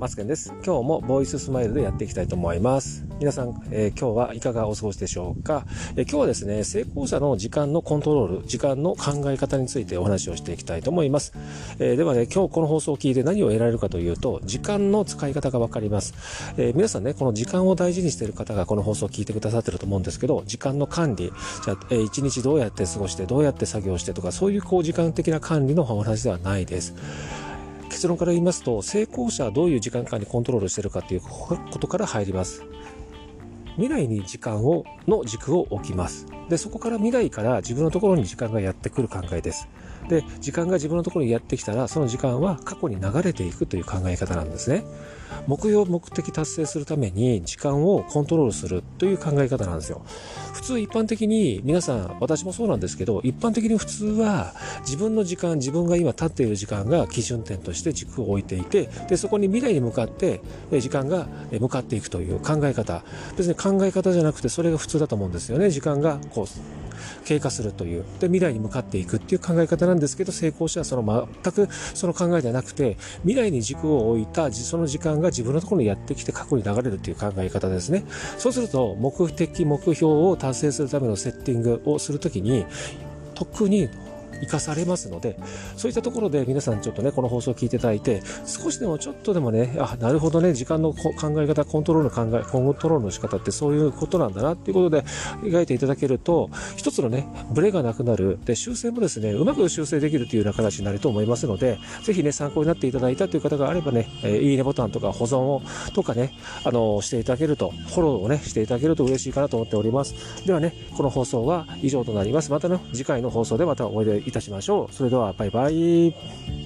マツケンです。今日もボイススマイルでやっていきたいと思います。皆さん、えー、今日はいかがお過ごしでしょうか、えー、今日はですね、成功者の時間のコントロール、時間の考え方についてお話をしていきたいと思います。えー、ではね、今日この放送を聞いて何を得られるかというと、時間の使い方がわかります。え皆さんね、この時間を大事にしている方がこの放送を聞いてくださっていると思うんですけど、時間の管理、じゃあ、えー、一日どうやって過ごして、どうやって作業してとか、そういうこう時間的な管理のお話ではないです。結論から言いますと成功者はどういう時間間にコントロールしてるかという ことから入ります。未来に時間をの軸を置きます。でそこから未来から自分のところに時間がやってくる考えです。で時間が自分のところにやってきたらその時間は過去に流れていくという考え方なんですね。目標目的達成するために時間をコントロールするという考え方なんですよ。普通一般的に皆さん私もそうなんですけど一般的に普通は自分の時間自分が今立っている時間が基準点として軸を置いていてでそこに未来に向かって時間が向かっていくという考え方。別に考え方じゃなくてそれが普通だと思うんですよね。時間がこう経過するという。で未来に向かっていくっていう考え方なんですけど成功者はその全くその考えではなくて未来に軸を置いたその時間が自分のところにやってきて過去に流れるという考え方ですね。そうすると目的目標を達成するためのセッティングをするときに特に生かされますので、そういったところで皆さんちょっとね、この放送を聞いていただいて、少しでもちょっとでもね、あ、なるほどね、時間の考え方、コントロールの考え、コントロールの仕方ってそういうことなんだなっていうことで描いていただけると、一つのね、ブレがなくなる。で、修正もですね、うまく修正できるというような形になると思いますので、ぜひね、参考になっていただいたという方があればね、え、いいねボタンとか保存を、とかね、あの、していただけると、フォローをね、していただけると嬉しいかなと思っております。ではね、この放送は以上となります。またね、次回の放送でまたお会いいたしましょう。それではバイバイ。